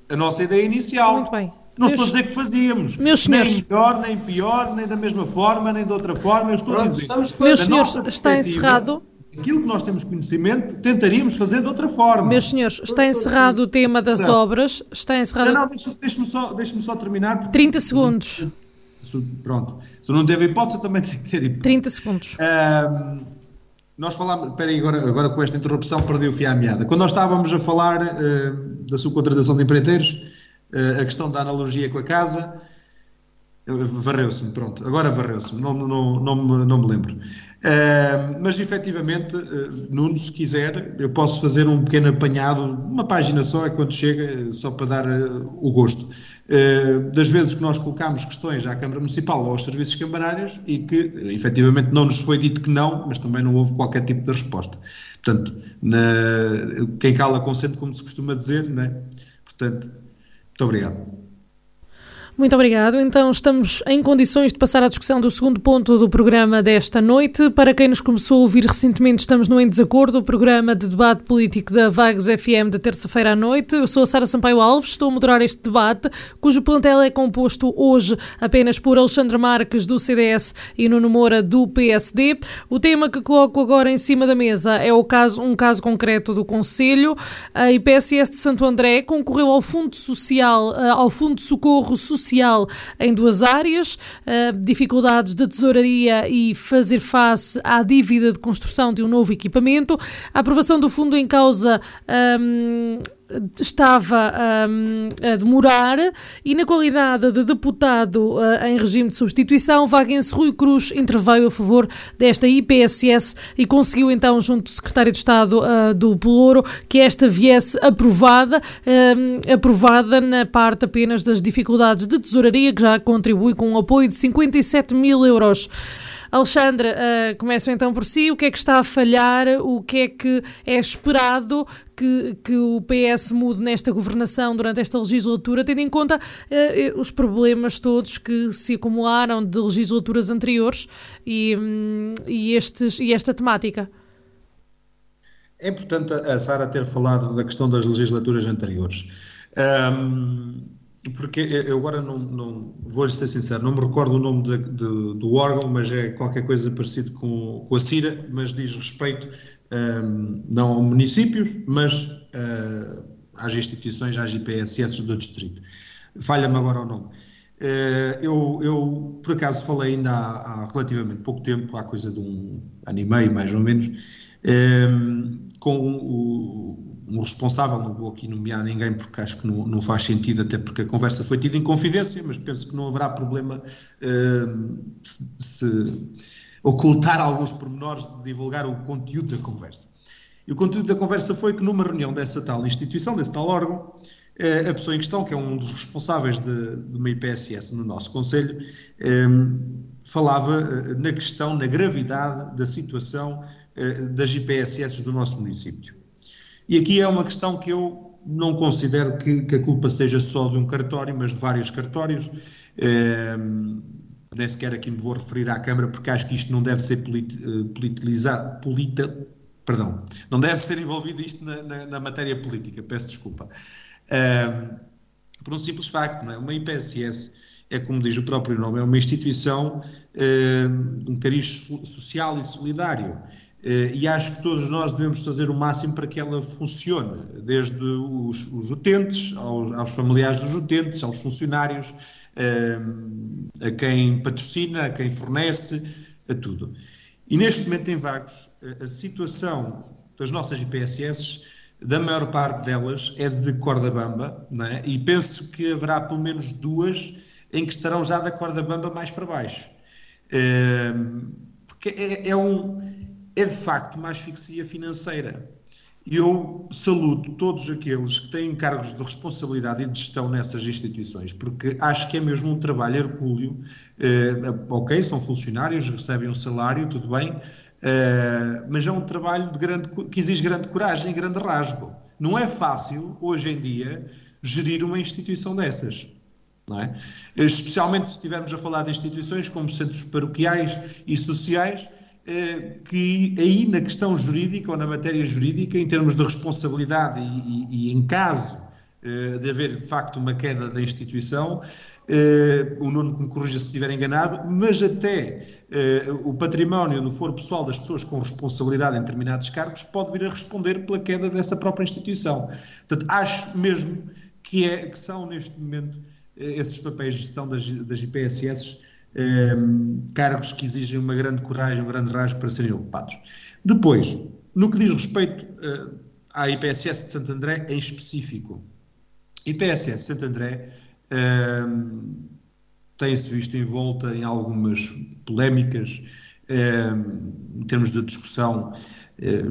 a nossa ideia inicial. Muito bem. Não meus, estou a dizer que fazíamos. Meus senhores, nem melhor, nem pior, nem da mesma forma, nem de outra forma. Eu estou Pronto, a dizer. Meus senhores, está encerrado. Aquilo que nós temos conhecimento, tentaríamos fazer de outra forma. Meus senhores, está encerrado o tema das obras. Está encerrado. Não, não, deixe-me só, deixe só terminar. Porque... 30 segundos. Pronto. Se não teve hipótese, também tem que ter hipótese. 30 segundos. Um, nós falámos, espera aí, agora, agora com esta interrupção perdi o fio à meada. Quando nós estávamos a falar uh, da subcontratação de empreiteiros, uh, a questão da analogia com a casa, uh, varreu-se-me, pronto, agora varreu-se-me, não, não, não, me, não me lembro. Uh, mas efetivamente, uh, Nuno, se quiser, eu posso fazer um pequeno apanhado, uma página só, é quando chega, só para dar uh, o gosto. Eh, das vezes que nós colocámos questões à Câmara Municipal ou aos serviços camarários e que efetivamente não nos foi dito que não, mas também não houve qualquer tipo de resposta. Portanto, na, quem cala consente, como se costuma dizer, não é? Portanto, muito obrigado. Muito obrigado. Então estamos em condições de passar à discussão do segundo ponto do programa desta noite. Para quem nos começou a ouvir recentemente, estamos no Em Desacordo, o programa de debate político da Vagos FM da terça-feira à noite. Eu sou a Sara Sampaio Alves, estou a moderar este debate, cujo plantel é composto hoje apenas por Alexandre Marques, do CDS, e Nuno Moura, do PSD. O tema que coloco agora em cima da mesa é o caso, um caso concreto do Conselho. A IPSS de Santo André concorreu ao Fundo Social, eh, ao Fundo de Socorro Social em duas áreas, uh, dificuldades de tesouraria e fazer face à dívida de construção de um novo equipamento. A aprovação do fundo em causa. Um, estava um, a demorar e, na qualidade de deputado uh, em regime de substituição, Vaguense Rui Cruz interveio a favor desta IPSS e conseguiu então, junto do secretário de Estado uh, do Pelouro, que esta viesse aprovada, uh, aprovada na parte apenas das dificuldades de tesouraria, que já contribui com um apoio de 57 mil euros. Alexandra, uh, começo então por si. O que é que está a falhar? O que é que é esperado que, que o PS mude nesta governação durante esta legislatura, tendo em conta uh, os problemas todos que se acumularam de legislaturas anteriores e, um, e, estes, e esta temática? É importante a Sara ter falado da questão das legislaturas anteriores. Um, porque eu agora não, não vou ser sincero, não me recordo o nome de, de, do órgão, mas é qualquer coisa parecido com, com a CIRA, mas diz respeito um, não a municípios, mas uh, às instituições, às IPSS do distrito. Falha-me agora o nome. Uh, eu, eu, por acaso, falei ainda há, há, relativamente pouco tempo, há coisa de um ano e meio, mais ou menos, um, com o um responsável, não vou aqui nomear ninguém porque acho que não, não, faz sentido, até porque a conversa foi tida em confidência, mas penso que não haverá problema uh, se, se, ocultar alguns pormenores de divulgar o conteúdo da conversa. E o conteúdo da conversa foi que numa reunião dessa tal instituição, desse tal órgão, uh, a pessoa em questão, que é um dos responsáveis de, de uma IPSS no nosso Conselho, um, falava uh, na questão, na gravidade da situação das IPSS do nosso município. E aqui é uma questão que eu não considero que, que a culpa seja só de um cartório, mas de vários cartórios. É, nem sequer aqui me vou referir à Câmara, porque acho que isto não deve ser eh, politilizado, polita, perdão, não deve ser envolvido isto na, na, na matéria política, peço desculpa. É, por um simples facto, não é? uma IPSS é, como diz o próprio nome, é uma instituição é, um cariz social e solidário. Eh, e acho que todos nós devemos fazer o máximo para que ela funcione, desde os, os utentes, aos, aos, familiares dos utentes, aos funcionários, eh, a quem patrocina, a quem fornece, a tudo. E neste momento em Vagos, a situação das nossas IPSS, da maior parte delas, é de corda bamba, é? e penso que haverá pelo menos duas em que estarão já da corda bamba mais para baixo. Eh, porque é, é um é de facto uma asfixia financeira. E eu saludo todos aqueles que têm cargos de responsabilidade e de gestão nessas instituições, porque acho que é mesmo um trabalho hercúleo. Eh, ok, são funcionários, recebem um salário, tudo bem, eh, mas é um trabalho de grande, que exige grande coragem e grande rasgo. Não é fácil, hoje em dia, gerir uma instituição dessas. Não é? Especialmente se estivermos a falar de instituições como centros paroquiais e sociais, que aí na questão jurídica ou na matéria jurídica, em termos de responsabilidade e, e, e em caso eh, de haver de facto uma queda da instituição, eh, o Nuno me corrija se estiver enganado, mas até o património no foro pessoal das pessoas com responsabilidade em determinados cargos pode vir a responder pela queda dessa própria instituição. Portanto, acho mesmo que, é, que são neste momento esses papéis de gestão das, das IPSS Ehm, cargos que exigem uma grande coragem, um grande rasgo para serem ocupados. Depois, no que diz respeito uh, à IPSS de Santo André em específico, IPSS de Santo André uh, tem-se visto envolta em algumas polémicas uh, em termos de discussão,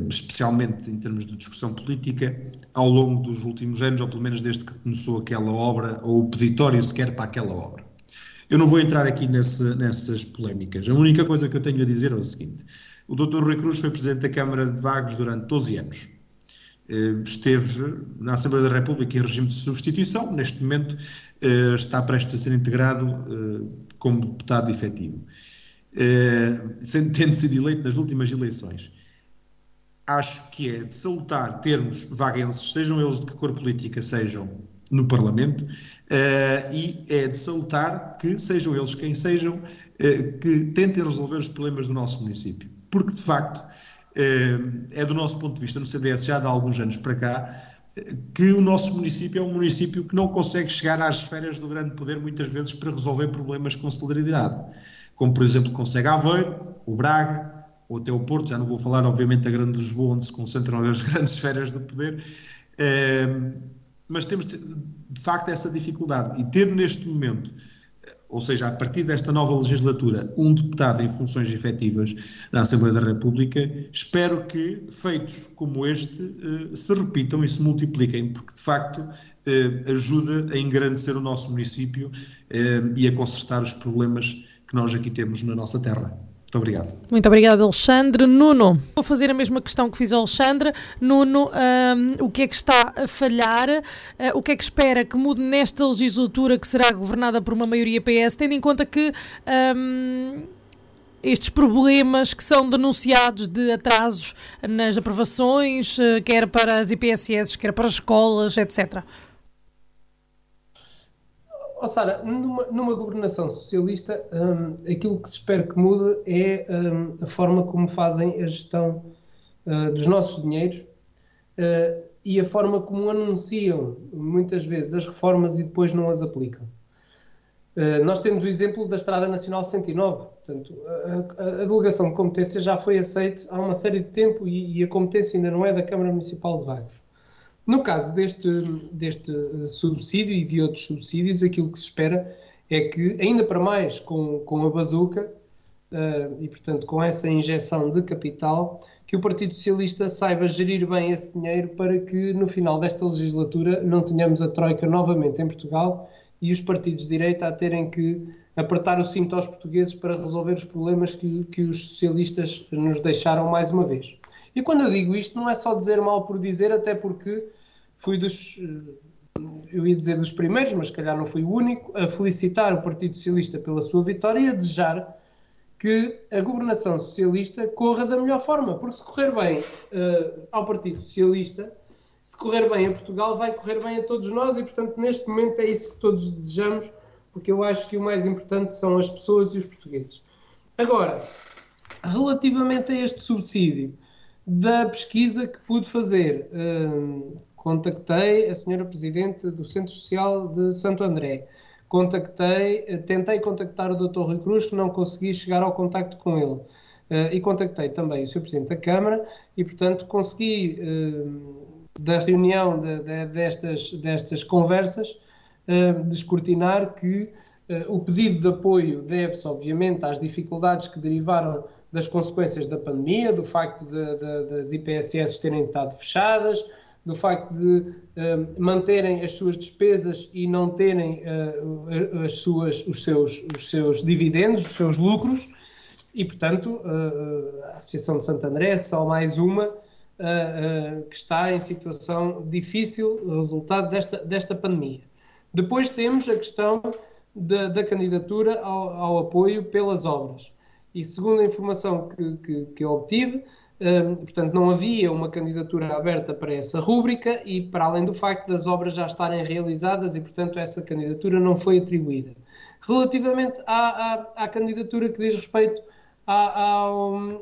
especialmente em termos de discussão política, ao longo dos últimos anos, ou pelo menos desde que começou aquela obra, ou o peditório sequer para aquela obra. Eu não vou entrar aqui nesse, nessas polémicas. A única coisa que eu tenho a dizer é o seguinte: o Dr. Rui Cruz foi presidente da Câmara de Vagos durante 12 anos. esteve na Assembleia da República em regime de substituição, neste momento está prestes a ser integrado como deputado efetivo, tendo sido eleito nas últimas eleições acho que é de salutar termos vaguenses, sejam eles de que cor política sejam, no Parlamento, uh, e é de salutar que sejam eles quem sejam, uh, que tentem resolver os problemas do nosso município. Porque, de facto, uh, é do nosso ponto de vista, no CDS já há alguns anos para cá, que o nosso município é um município que não consegue chegar às esferas do grande poder muitas vezes para resolver problemas com celeridade. Como, por exemplo, consegue Aveiro, o Braga, ou até o Porto, já não vou falar, obviamente, da Grande Lisboa, onde se concentram as grandes esferas do poder, eh, mas temos, de facto, essa dificuldade. E ter neste momento, ou seja, a partir desta nova legislatura, um deputado em funções efetivas na Assembleia da República, espero que feitos como este eh, se repitam e se multipliquem, porque, de facto, eh, ajuda a engrandecer o nosso município e a consertar os problemas que nós aqui temos na nossa terra. Muito obrigado. Muito obrigado, Alexandre. Nuno, vou fazer a mesma questão que fiz ao Alexandre. Nuno, um, o que é que está a falhar? Uh, o que é que espera que mude nesta legislatura que será governada por uma maioria PS, tendo em conta que. Um, estes problemas que são denunciados de atrasos nas aprovações, uh, quer para as IPSS, quer para as escolas, etc. Oh, Sara, numa, numa, governação socialista, um, aquilo que se espera que mude é um, a forma como fazem a gestão uh, dos nossos dinheiros uh, e a forma como anunciam muitas vezes as reformas e depois não as aplicam. Uh, nós temos o exemplo da Estrada Nacional 109. Portanto, a, a, a, delegação de competência já foi aceita há uma série de tempo e, e a competência ainda não é da Câmara Municipal de Vagos. No caso deste, deste subsídio e de outros subsídios, aquilo que se espera é que, ainda para mais com, com a bazuca, uh, e portanto com essa injeção de capital, que o Partido Socialista saiba gerir bem esse dinheiro para que no final desta legislatura não tenhamos a Troika novamente em Portugal e os partidos de direita a terem que apertar o cinto aos portugueses para resolver os problemas que, que os socialistas nos deixaram mais uma vez. E quando eu digo isto, não é só dizer mal por dizer, até porque fui dos, eh, eu ia dizer dos primeiros, mas se calhar não fui o único, a felicitar o Partido Socialista pela sua vitória e a desejar que a governação socialista corra da melhor forma, porque se correr bem uh, ao Partido Socialista, se correr bem a Portugal, vai correr bem a todos nós e, portanto, neste momento é isso que todos desejamos, porque eu acho que o mais importante são as pessoas e os portugueses. Agora, relativamente a este subsídio, da pesquisa que pude fazer, uh, contactei a senhora Presidente do Centro Social de Santo André, contactei, tentei contactar o Dr. Rui Cruz, que não consegui chegar ao contacto com ele. Uh, e contactei também o Sr. Presidente da Câmara e, portanto, consegui, uh, da reunião de, de, destas, destas conversas, uh, descortinar que o pedido de apoio deve-se, obviamente, às dificuldades que derivaram das consequências da pandemia, do facto de, das IPSS terem estado fechadas, do facto de uh, manterem as suas despesas e não terem uh, as suas, os, seus, os seus dividendos, os seus lucros, e, portanto, uh, a Associação de Santo André só mais uma que está em situação difícil, resultado desta, desta pandemia. Depois temos a questão da, da candidatura ao, ao, apoio pelas obras. E segundo a informação que, que, que eu obtive, portanto, não havia uma candidatura aberta para essa rúbrica e, para além do facto das obras já estarem realizadas e, portanto, essa candidatura não foi atribuída. Relativamente à, à, à candidatura que diz respeito à,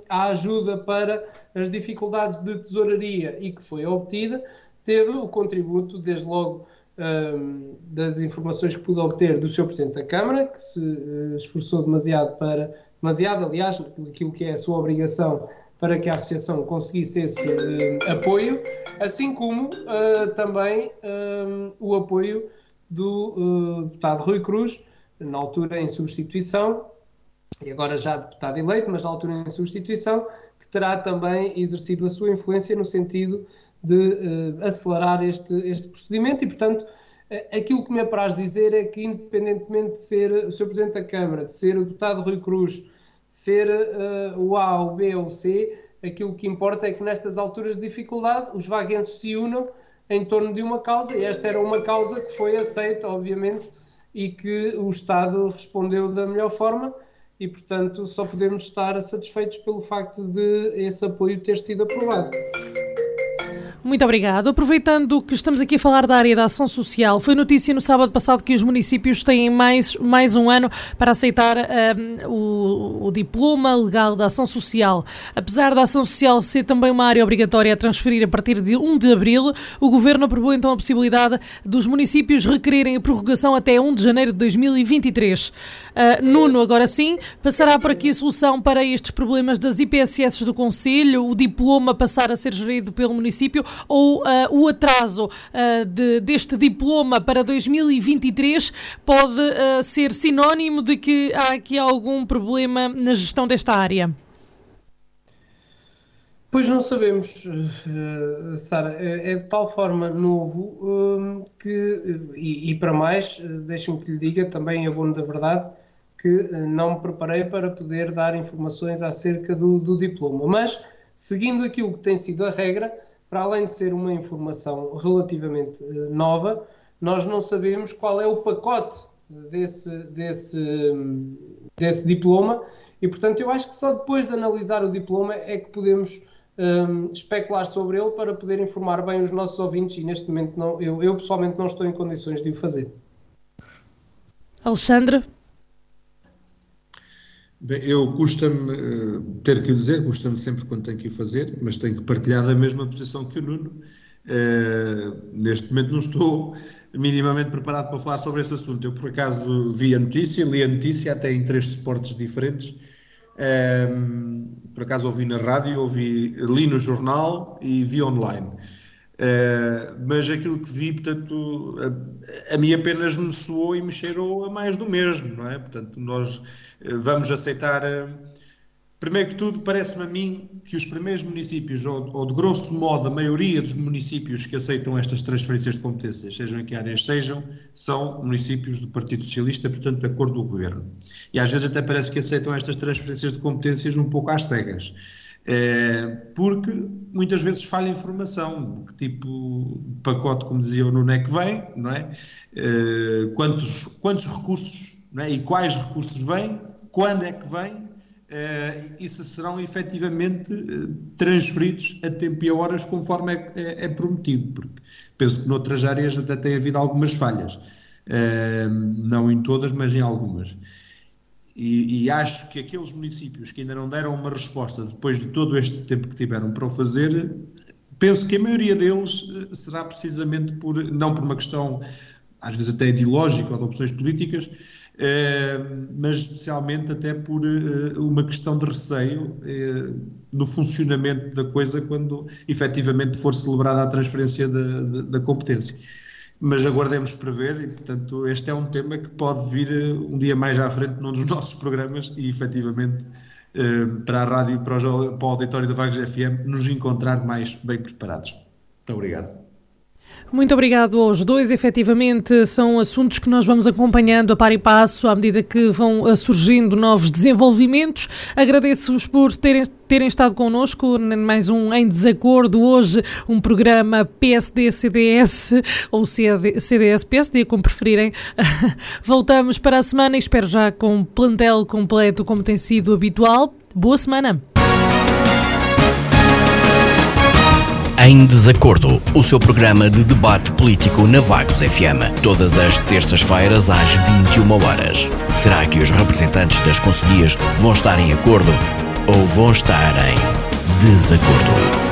à, ajuda para as dificuldades de tesouraria e que foi obtida, teve o contributo, desde logo, um, das informações que pude obter do Sr. Presidente da Câmara, que se uh, esforçou demasiado para, demasiado, aliás, aquilo que é a sua obrigação para que a associação conseguisse esse uh, apoio, assim como uh, também uh, o apoio do deputado Rui Cruz, na altura em substituição, e agora já deputado eleito, mas na altura em substituição, que terá também exercido a sua influência no sentido de acelerar este, este procedimento e, portanto, aquilo que me apraz dizer é que, independentemente de ser o Sr. Presidente da Câmara, de ser o deputado Rui Cruz, ser uh, o A, o B ou o C, aquilo que importa é que nestas alturas de dificuldade os vaguenses se unam em torno de uma causa, e esta era uma causa que foi aceita, obviamente, e que o Estado respondeu da melhor forma, e portanto só podemos estar satisfeitos pelo facto de esse apoio ter sido aprovado. Muito obrigado. Aproveitando que estamos aqui a falar da área da ação social, foi notícia no sábado passado que os municípios têm mais, mais um ano para aceitar um, o, o, diploma legal da ação social. Apesar da ação social ser também uma área obrigatória a transferir a partir de 1 de abril, o governo aprovou então a possibilidade dos municípios requererem a prorrogação até 1 de janeiro de 2023. Uh, Nuno, agora sim, passará por aqui a solução para estes problemas das IPSS do Conselho, o diploma passar a ser gerido pelo município ou uh, o atraso uh, de, deste diploma para 2023 pode uh, ser sinónimo de que há aqui algum problema na gestão desta área? Pois não sabemos, Sara. É, é de tal forma novo que, e, para mais, deixe-me que lhe diga, também é bom da verdade, que não me preparei para poder dar informações acerca do, do diploma. Mas, seguindo aquilo que tem sido a regra, para além de ser uma informação relativamente uh, nova, nós não sabemos qual é o pacote desse, desse, desse diploma e, portanto, eu acho que só depois de analisar o diploma é que podemos um, eh, especular sobre ele para poder informar bem os nossos ouvintes e, neste momento, não, eu, eu pessoalmente não estou em condições de o fazer. Alexandre? Bem, eu custa-me uh, ter que dizer, custa-me sempre quando tenho que o fazer, mas tenho que partilhar da mesma posição que o Nuno. Uh, neste momento não estou minimamente preparado para falar sobre esse assunto. Eu, por acaso, vi a notícia, li a notícia até em três suportes diferentes. Uh, por acaso ouvi na rádio, ouvi, li no jornal e vi online. Uh, mas aquilo que vi, portanto, a, a mim apenas me soou e me cheirou a mais do mesmo, não é? Portanto, nós eh, vamos aceitar. Eh, primeiro que tudo, parece-me a mim que os primeiros municípios, ou, ou, de grosso modo a maioria dos municípios que aceitam estas transferências de competências, sejam em que áreas sejam, são municípios do Partido Socialista, portanto, de acordo com o governo. E às vezes até parece que aceitam estas transferências de competências um pouco às cegas. É, porque muitas vezes falha informação, que tipo de pacote, como dizia o Nuno, é que vem, não é? é quantos, quantos recursos é? e quais recursos vêm, quando é que vêm, e se serão efetivamente uh, transferidos a tempo e a horas conforme é, é, é, prometido, porque penso que noutras áreas até tem havido algumas falhas, uh, não em todas, mas em algumas. E, e, acho que aqueles municípios que ainda não deram uma resposta depois de todo este tempo que tiveram para o fazer, penso que a maioria deles será precisamente por, não por uma questão às vezes até ideológica ou de opções políticas, eh, mas especialmente até por eh, uma questão de receio eh, no funcionamento da coisa quando efetivamente for celebrada a transferência da, da, competência. Mas aguardemos para ver e, portanto, este é um tema que pode vir um dia mais à frente num dos nossos programas e efetivamente para a rádio para o, para o auditório da Vagos FM nos encontrar mais bem preparados. Muito obrigado. Muito obrigado aos dois. Efetivamente, são assuntos que nós vamos acompanhando a par e passo à medida que vão eh, surgindo novos desenvolvimentos. Agradeço-vos por terem, terem estado connosco. Mais um Em Desacordo. Hoje, um programa PSD-CDS ou CDS-PSD, como preferirem. Voltamos para a semana e espero já com plantel completo, como tem sido habitual. Boa semana! Em Desacordo, o seu programa de debate político na Vagos FM, todas as terças-feiras às 21 horas. Será que os representantes das conselhias vão estar em acordo ou vão estar em desacordo?